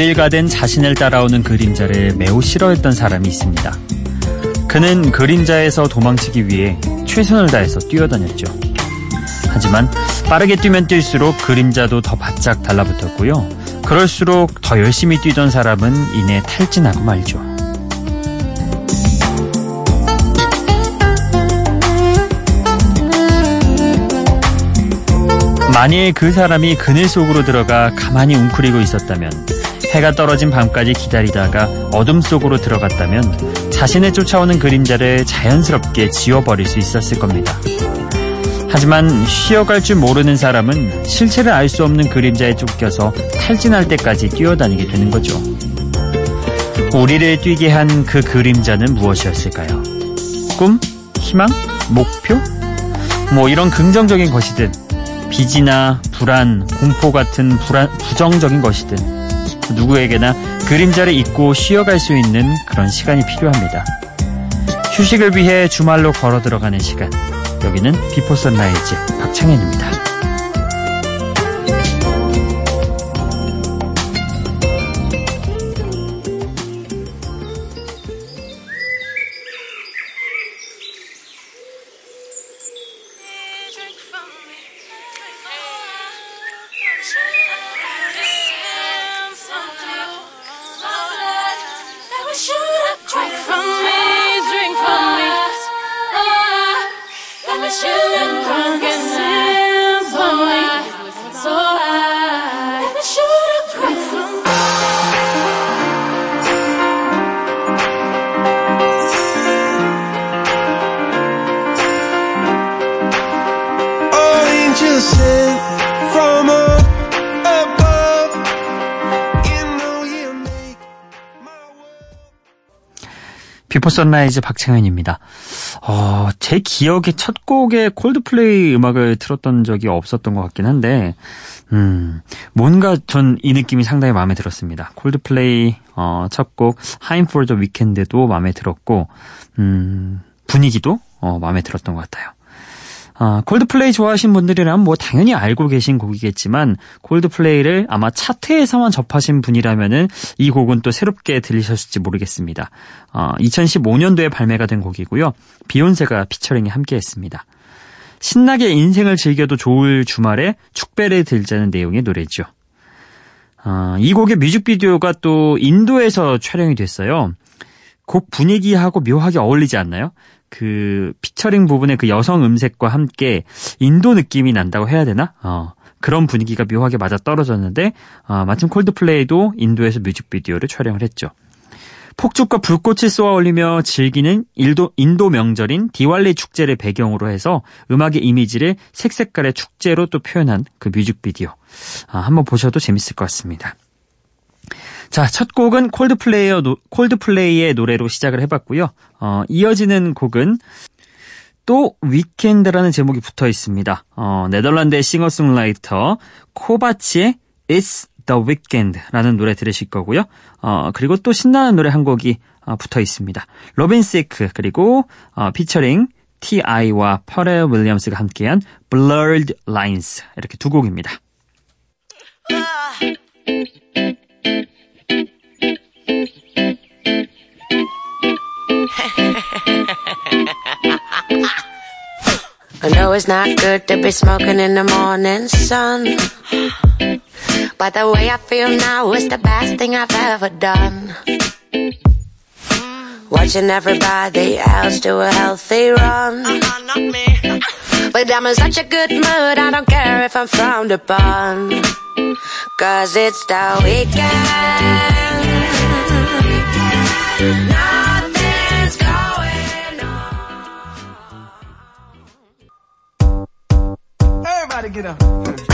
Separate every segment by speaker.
Speaker 1: 어딜 가든 자신을 따라오는 그림자를 매우 싫어했던 사람이 있습니다. 그는 그림자에서 도망치기 위해 최선을 다해서 뛰어다녔죠. 하지만 빠르게 뛰면 뛸수록 그림자도 더 바짝 달라붙었고요. 그럴수록 더 열심히 뛰던 사람은 이내 탈진하고 말죠. 만일 그 사람이 그늘 속으로 들어가 가만히 웅크리고 있었다면 해가 떨어진 밤까지 기다리다가 어둠 속으로 들어갔다면 자신을 쫓아오는 그림자를 자연스럽게 지워버릴 수 있었을 겁니다. 하지만 쉬어갈 줄 모르는 사람은 실체를 알 수 없는 그림자에 쫓겨서 탈진할 때까지 뛰어다니게 되는 거죠. 우리를 뛰게 한 그 그림자는 무엇이었을까요? 꿈? 희망? 목표? 뭐 이런 긍정적인 것이든 빚이나 불안, 공포 같은 불안, 부정적인 것이든 누구에게나 그림자를 잊고 쉬어갈 수 있는 그런 시간이 필요합니다. 휴식을 위해 주말로 걸어 들어가는 시간. 여기는 Before Sunrise 박창현입니다. Before Sunrise 박창현입니다. 어, 제 기억에 첫 곡에 콜드플레이 음악을 틀었던 적이 없었던 것 같긴 한데, 음, 뭔가 전 이 느낌이 상당히 마음에 들었습니다. 콜드플레이, 어, 첫 곡, for the Weekend도 마음에 들었고, 음, 분위기도, 어, 마음에 들었던 것 같아요. 아, 콜드플레이 좋아하신 분들이라면 뭐 당연히 알고 계신 곡이겠지만 Coldplay를 아마 차트에서만 접하신 분이라면은 이 곡은 또 새롭게 들리셨을지 모르겠습니다. 어, 2015년도에 발매가 된 곡이고요. 비욘세가 피처링에 함께했습니다. 신나게 인생을 즐겨도 좋을 주말에 축배를 들자는 내용의 노래죠. 어, 이 곡의 뮤직비디오가 또 인도에서 촬영이 됐어요. 곡 분위기하고 묘하게 어울리지 않나요? 그 피처링 부분의 그 여성 음색과 함께 인도 느낌이 난다고 해야 되나? 어, 그런 분위기가 묘하게 맞아 떨어졌는데 어, 마침 콜드플레이도 인도에서 뮤직비디오를 촬영을 했죠. 폭죽과 불꽃이 쏘아 올리며 즐기는 인도, 인도 명절인 디왈리 축제를 배경으로 해서 음악의 이미지를 색색깔의 축제로 또 표현한 그 뮤직비디오. 아, 한번 보셔도 재밌을 것 같습니다. 자, 첫 곡은 콜드플레이어, 콜드플레이의 노래로 시작을 해봤고요. 어, 이어지는 곡은 또 Weekend라는 제목이 붙어 있습니다. 어, 네덜란드의 싱어송라이터 코바치의 It's the Weekend라는 노래 들으실 거고요. 어, 그리고 또 신나는 노래 한 곡이 어, 붙어 있습니다. 로빈 시크 그리고 어, 피처링 T.I.와 퍼렐 윌리엄스가 함께한 Blurred Lines 이렇게 두 곡입니다. It's not good to be smoking in the morning sun. But the way I feel now is the best thing I've ever done. Watching everybody else do a healthy run. But I'm in such a good mood, I don't care if I'm frowned upon. Cause it's the weekend. máquina.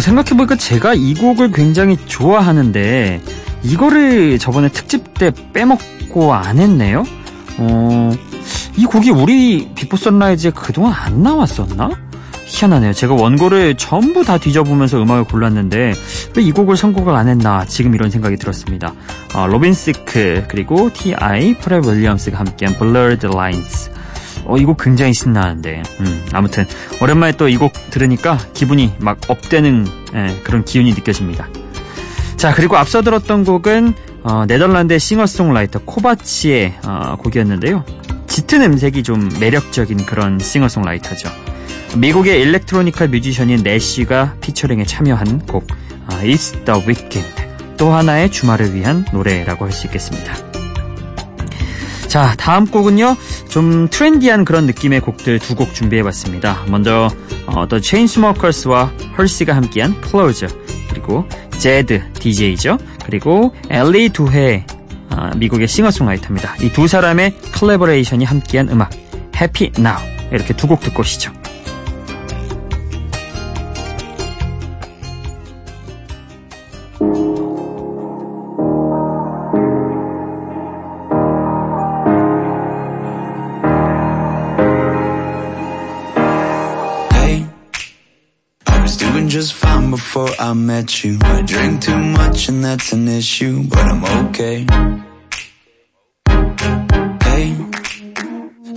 Speaker 1: 생각해보니까 제가 이 곡을 굉장히 좋아하는데 이거를 저번에 특집 때 빼먹고 안 했네요. 어, 이 곡이 우리 Before Sunrise에 그동안 안 나왔었나? 희한하네요. 제가 원고를 전부 다 뒤져보면서 음악을 골랐는데 왜 이 곡을 선곡을 안 했나 지금 이런 생각이 들었습니다. 어, 로빈 시크 그리고 T.I. 퍼렐 윌리엄스가 함께한 Blurred Lines 어, 이 곡 굉장히 신나는데 음, 아무튼 오랜만에 또 이 곡 들으니까 기분이 막 업되는 예, 그런 기운이 느껴집니다. 자 그리고 앞서 들었던 곡은 어, 네덜란드의 싱어송라이터 코바치의 어, 곡이었는데요. 짙은 음색이 좀 매력적인 그런 싱어송라이터죠. 미국의 일렉트로니컬 뮤지션인 내쉬가 피처링에 참여한 곡 어, It's the Weekend 또 하나의 주말을 위한 노래라고 할 수 있겠습니다. 자 다음 곡은요 좀 트렌디한 그런 느낌의 곡들 두 곡 준비해봤습니다. 먼저 어, The Chainsmokers와 헐시가 함께한 Closer 그리고 제드 DJ죠. 그리고 엘리 두헤 어, 미국의 싱어송라이터입니다. 이 두 사람의 컬래버레이션이 함께한 음악 Happy Now 이렇게 두 곡 듣고 오시죠. Met you. I drink too much and that's an issue, but I'm okay. Hey,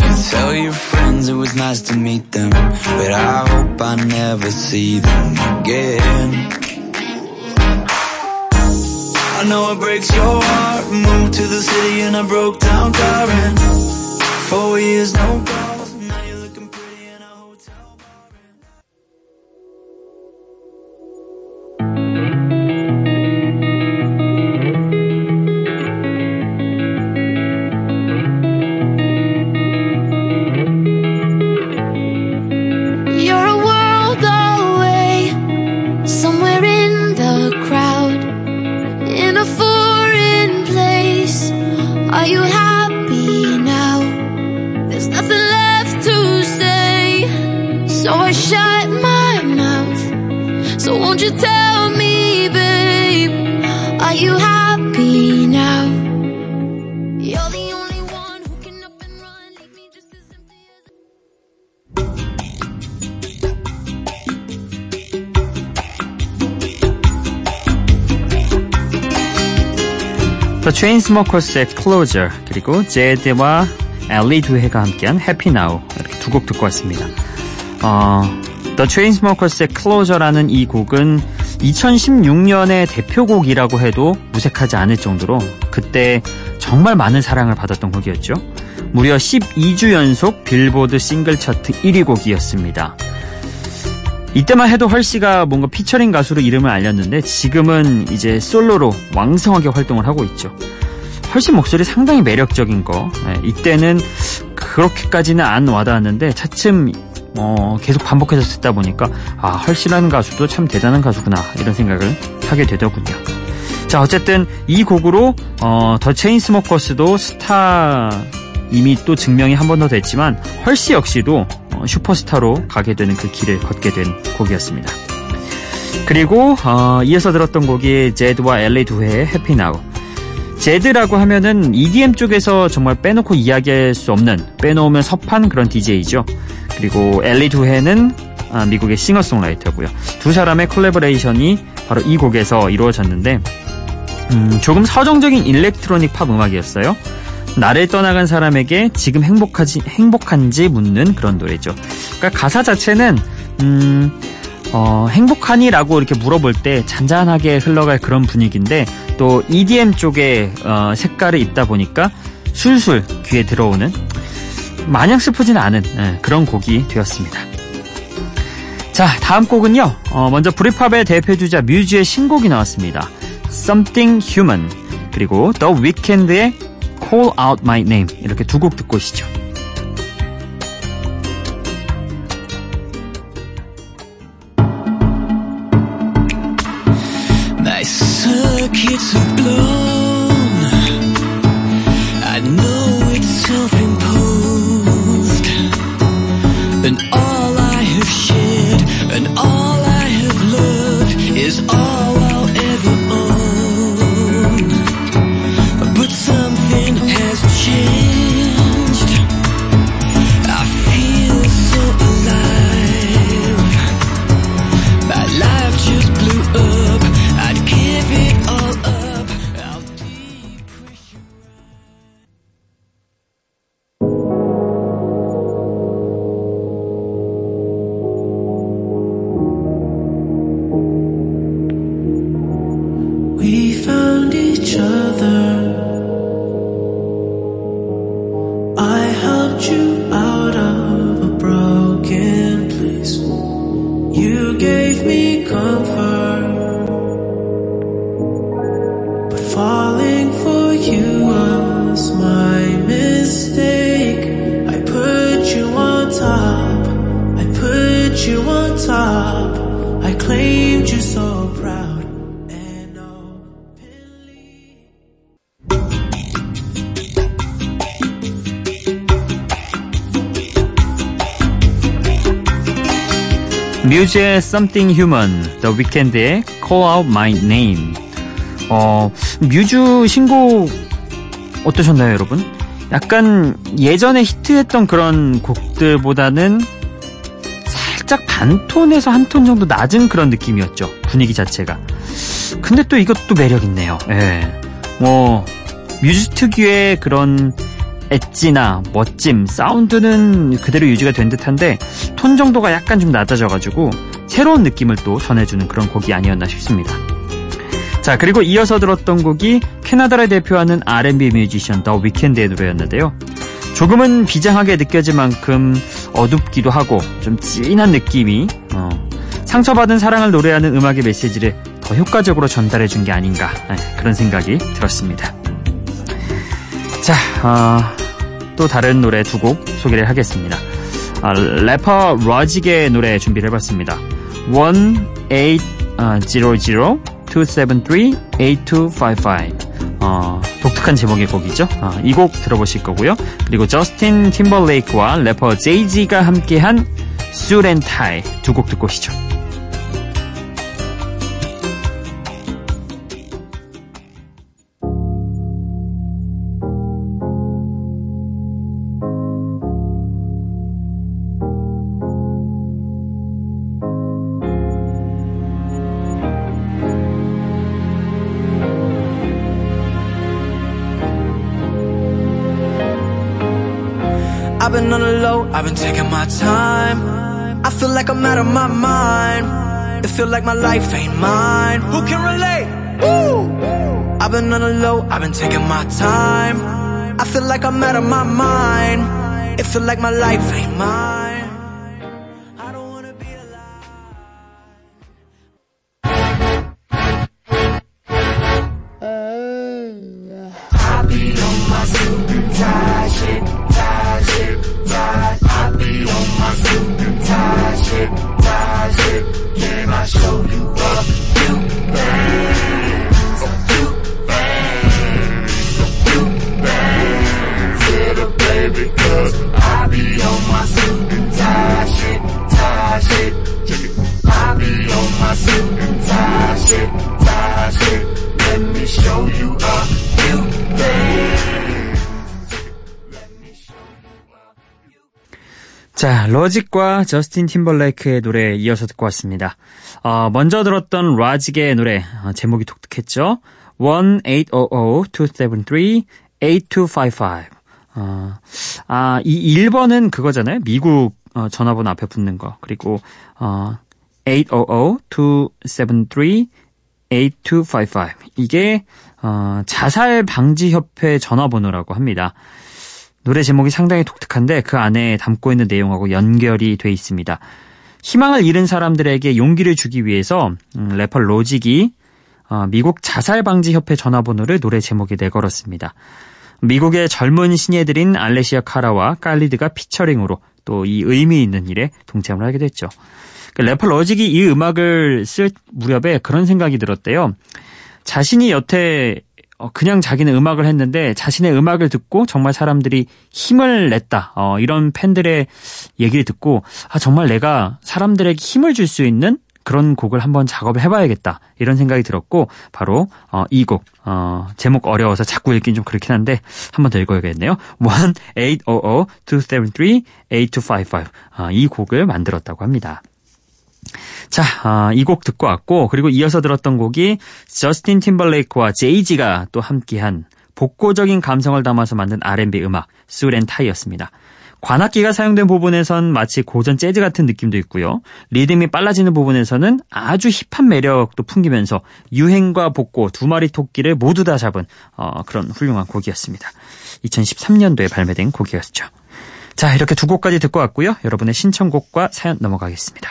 Speaker 1: you tell your friends it was nice to meet them, but I hope I never see them again. I know it breaks your heart. Moved to the city and I broke down crying. Four years, no
Speaker 2: The
Speaker 1: Chainsmokers의 Closer 그리고 제드와 엘리 두해가 함께한 Happy Now 이렇게 두 곡 듣고 왔습니다. 어, The Chainsmokers의 Closer라는 이 곡은 2016년의 대표곡이라고 해도 무색하지 않을 정도로 그때 정말 많은 사랑을 받았던 곡이었죠. 무려 12주 연속 빌보드 싱글 차트 1위 곡이었습니다. 이때만 해도 헐 씨가 뭔가 피처링 가수로 이름을 알렸는데 지금은 이제 솔로로 왕성하게 활동을 하고 있죠. 헐 씨 목소리 상당히 매력적인 거. 네, 이때는 그렇게까지는 안 와닿았는데 차츰 어, 계속 반복해서 듣다 보니까 아 헐 씨라는 가수도 참 대단한 가수구나 이런 생각을 하게 되더군요. 자 어쨌든 이 곡으로 어, 더 체인스모커스도 스타 이미 또 증명이 한 번 더 됐지만 헐 씨 역시도 어, 슈퍼스타로 가게 되는 그 길을 걷게 된 곡이었습니다. 그리고 어, 이어서 들었던 곡이 제드와 엘리 두해의 해피 나우. 제드라고 하면은 EDM 쪽에서 정말 빼놓고 이야기할 수 없는 빼놓으면 섭한 그런 DJ죠. 그리고 엘리 두헤는 아, 미국의 싱어송라이터고요. 두 사람의 콜라보레이션이 바로 이 곡에서 이루어졌는데 음, 조금 서정적인 일렉트로닉 팝 음악이었어요. 나를 떠나간 사람에게 지금 행복하지, 행복한지 묻는 그런 노래죠. 그러니까 가사 자체는, 음, 어, 행복하니라고 이렇게 물어볼 때 잔잔하게 흘러갈 그런 분위기인데 또 EDM 쪽에 어, 색깔을 입다 보니까 술술 귀에 들어오는 마냥 슬프진 않은 예, 그런 곡이 되었습니다. 자, 다음 곡은요. 어, 먼저 브리팝의 대표주자 뮤즈의 신곡이 나왔습니다. Something Human 그리고 The Weeknd의 Call Out My Name 이렇게 두 곡 듣고 오시죠. 뮤즈의 Something Human, The Weeknd의 Call Out My Name. 어, 뮤즈 신곡 어떠셨나요, 여러분? 약간 예전에 히트했던 그런 곡들보다는 살짝 반톤에서 한 톤 정도 낮은 그런 느낌이었죠. 분위기 자체가. 근데 또 이것도 매력 있네요. 예. 뭐, 뮤즈 특유의 그런 엣지나 멋짐, 사운드는 그대로 유지가 된 듯한데 톤 정도가 약간 좀 낮아져가지고 새로운 느낌을 또 전해주는 그런 곡이 아니었나 싶습니다. 자 그리고 이어서 들었던 곡이 캐나다를 대표하는 R&B 뮤지션 더 위켄드의 노래였는데요. 조금은 비장하게 느껴질 만큼 어둡기도 하고 좀 찐한 느낌이 어, 상처받은 사랑을 노래하는 음악의 메시지를 더 효과적으로 전달해 준 게 아닌가 네, 그런 생각이 들었습니다. 자, 어, 또 다른 노래 두 곡 소개를 하겠습니다. 아, 래퍼 러직의 노래 준비를 해봤습니다. 1-800-273-8255 어, 독특한 제목의 곡이죠. 어, 이곡 들어보실 거고요. 그리고 저스틴 팀벌레이크와 래퍼 제이지가 함께한 Tie 두곡 듣고 오시죠.
Speaker 3: Feel like my life ain't mine. Who can relate? Woo! I've been on the low, I've been taking my time. I feel like I'm out of my mind. It feel like my life ain't mine.
Speaker 1: 러직과 저스틴 팀벌레이크의 노래 이어서 듣고 왔습니다. 어, 먼저 들었던 라직의 노래 어, 제목이 독특했죠. 1-800-273-8255 어, 아, 이 1번은 그거잖아요. 미국 어, 전화번호 앞에 붙는 거. 그리고 어, 800-273-8255 이게 어, 자살 방지 협회 전화번호라고 합니다. 노래 제목이 상당히 독특한데 그 안에 담고 있는 내용하고 연결이 돼 있습니다. 희망을 잃은 사람들에게 용기를 주기 위해서 음, 래퍼 로직이 어, 미국 자살방지협회 전화번호를 노래 제목에 내걸었습니다. 미국의 젊은 신예들인 알레시아 카라와 깔리드가 피처링으로 또 이 의미 있는 일에 동참을 하게 됐죠. 그 래퍼 로직이 이 음악을 쓸 무렵에 그런 생각이 들었대요. 자신이 여태 어, 그냥 자기는 음악을 했는데 자신의 음악을 듣고 정말 사람들이 힘을 냈다. 어, 이런 팬들의 얘기를 듣고 아 정말 내가 사람들에게 힘을 줄 수 있는 그런 곡을 한번 작업을 해봐야겠다. 이런 생각이 들었고 바로 어, 이 곡. 어, 제목 어려워서 자꾸 읽긴 좀 그렇긴 한데 한번 더 읽어야겠네요. 1-800-273-8255 어, 이 곡을 만들었다고 합니다. 자, 아, 이 곡 듣고 왔고 그리고 이어서 들었던 곡이 저스틴 팀벌레이크와 제이지가 또 함께한 복고적인 감성을 담아서 만든 R&B 음악 수렌타이였습니다. 관악기가 사용된 부분에선 마치 고전 재즈 같은 느낌도 있고요. 리듬이 빨라지는 부분에서는 아주 힙한 매력도 풍기면서 유행과 복고 두 마리 토끼를 모두 다 잡은 어, 그런 훌륭한 곡이었습니다. 2013년도에 발매된 곡이었죠. 자, 이렇게 두 곡까지 듣고 왔고요. 여러분의 신청곡과 사연 넘어가겠습니다.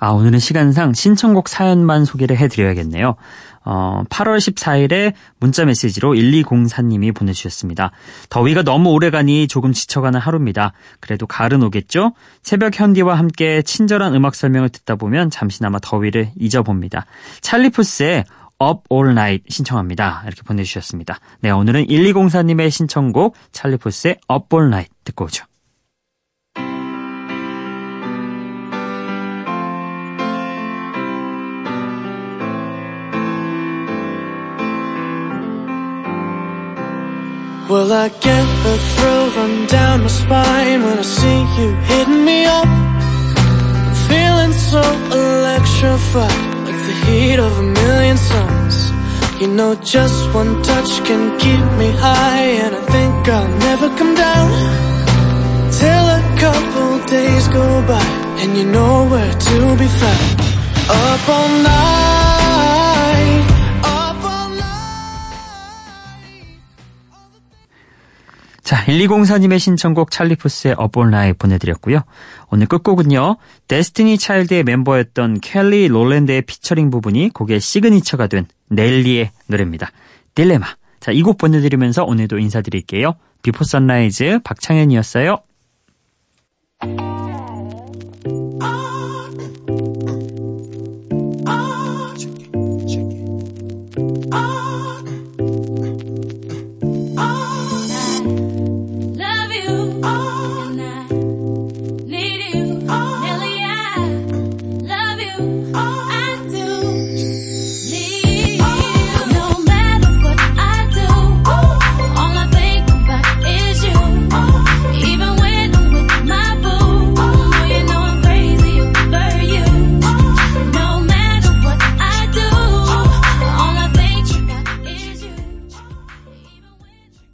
Speaker 1: 아, 오늘은 시간상 신청곡 사연만 소개를 해드려야겠네요. 어, 8월 14일에 문자 메시지로 1204님이 보내주셨습니다. 더위가 너무 오래가니 조금 지쳐가는 하루입니다. 그래도 가을은 오겠죠? 새벽 현디와 함께 친절한 음악 설명을 듣다 보면 잠시나마 더위를 잊어봅니다. 찰리푸스의 Up All Night 신청합니다. 이렇게 보내주셨습니다. 네, 오늘은 1204님의 신청곡 찰리푸스의 Up All Night 듣고 오죠.
Speaker 3: Well, I get a thrill run down my spine when I see you hitting me up. I'm feeling so electrified, like the heat of a million suns. You know, just one touch can keep me high, and I think I'll never come down till a couple days go by, and you know where to be found. Up all night,
Speaker 1: 자, 1204님의 신청곡 찰리 푸스의 Up All Night 보내드렸고요. 오늘 끝곡은요. 데스티니 차일드의 멤버였던 켈리 롤랜드의 피처링 부분이 곡의 시그니처가 된 넬리의 노래입니다. 딜레마. 자, 이 곡 보내드리면서 오늘도 인사드릴게요. Before Sunrise 박창현이었어요.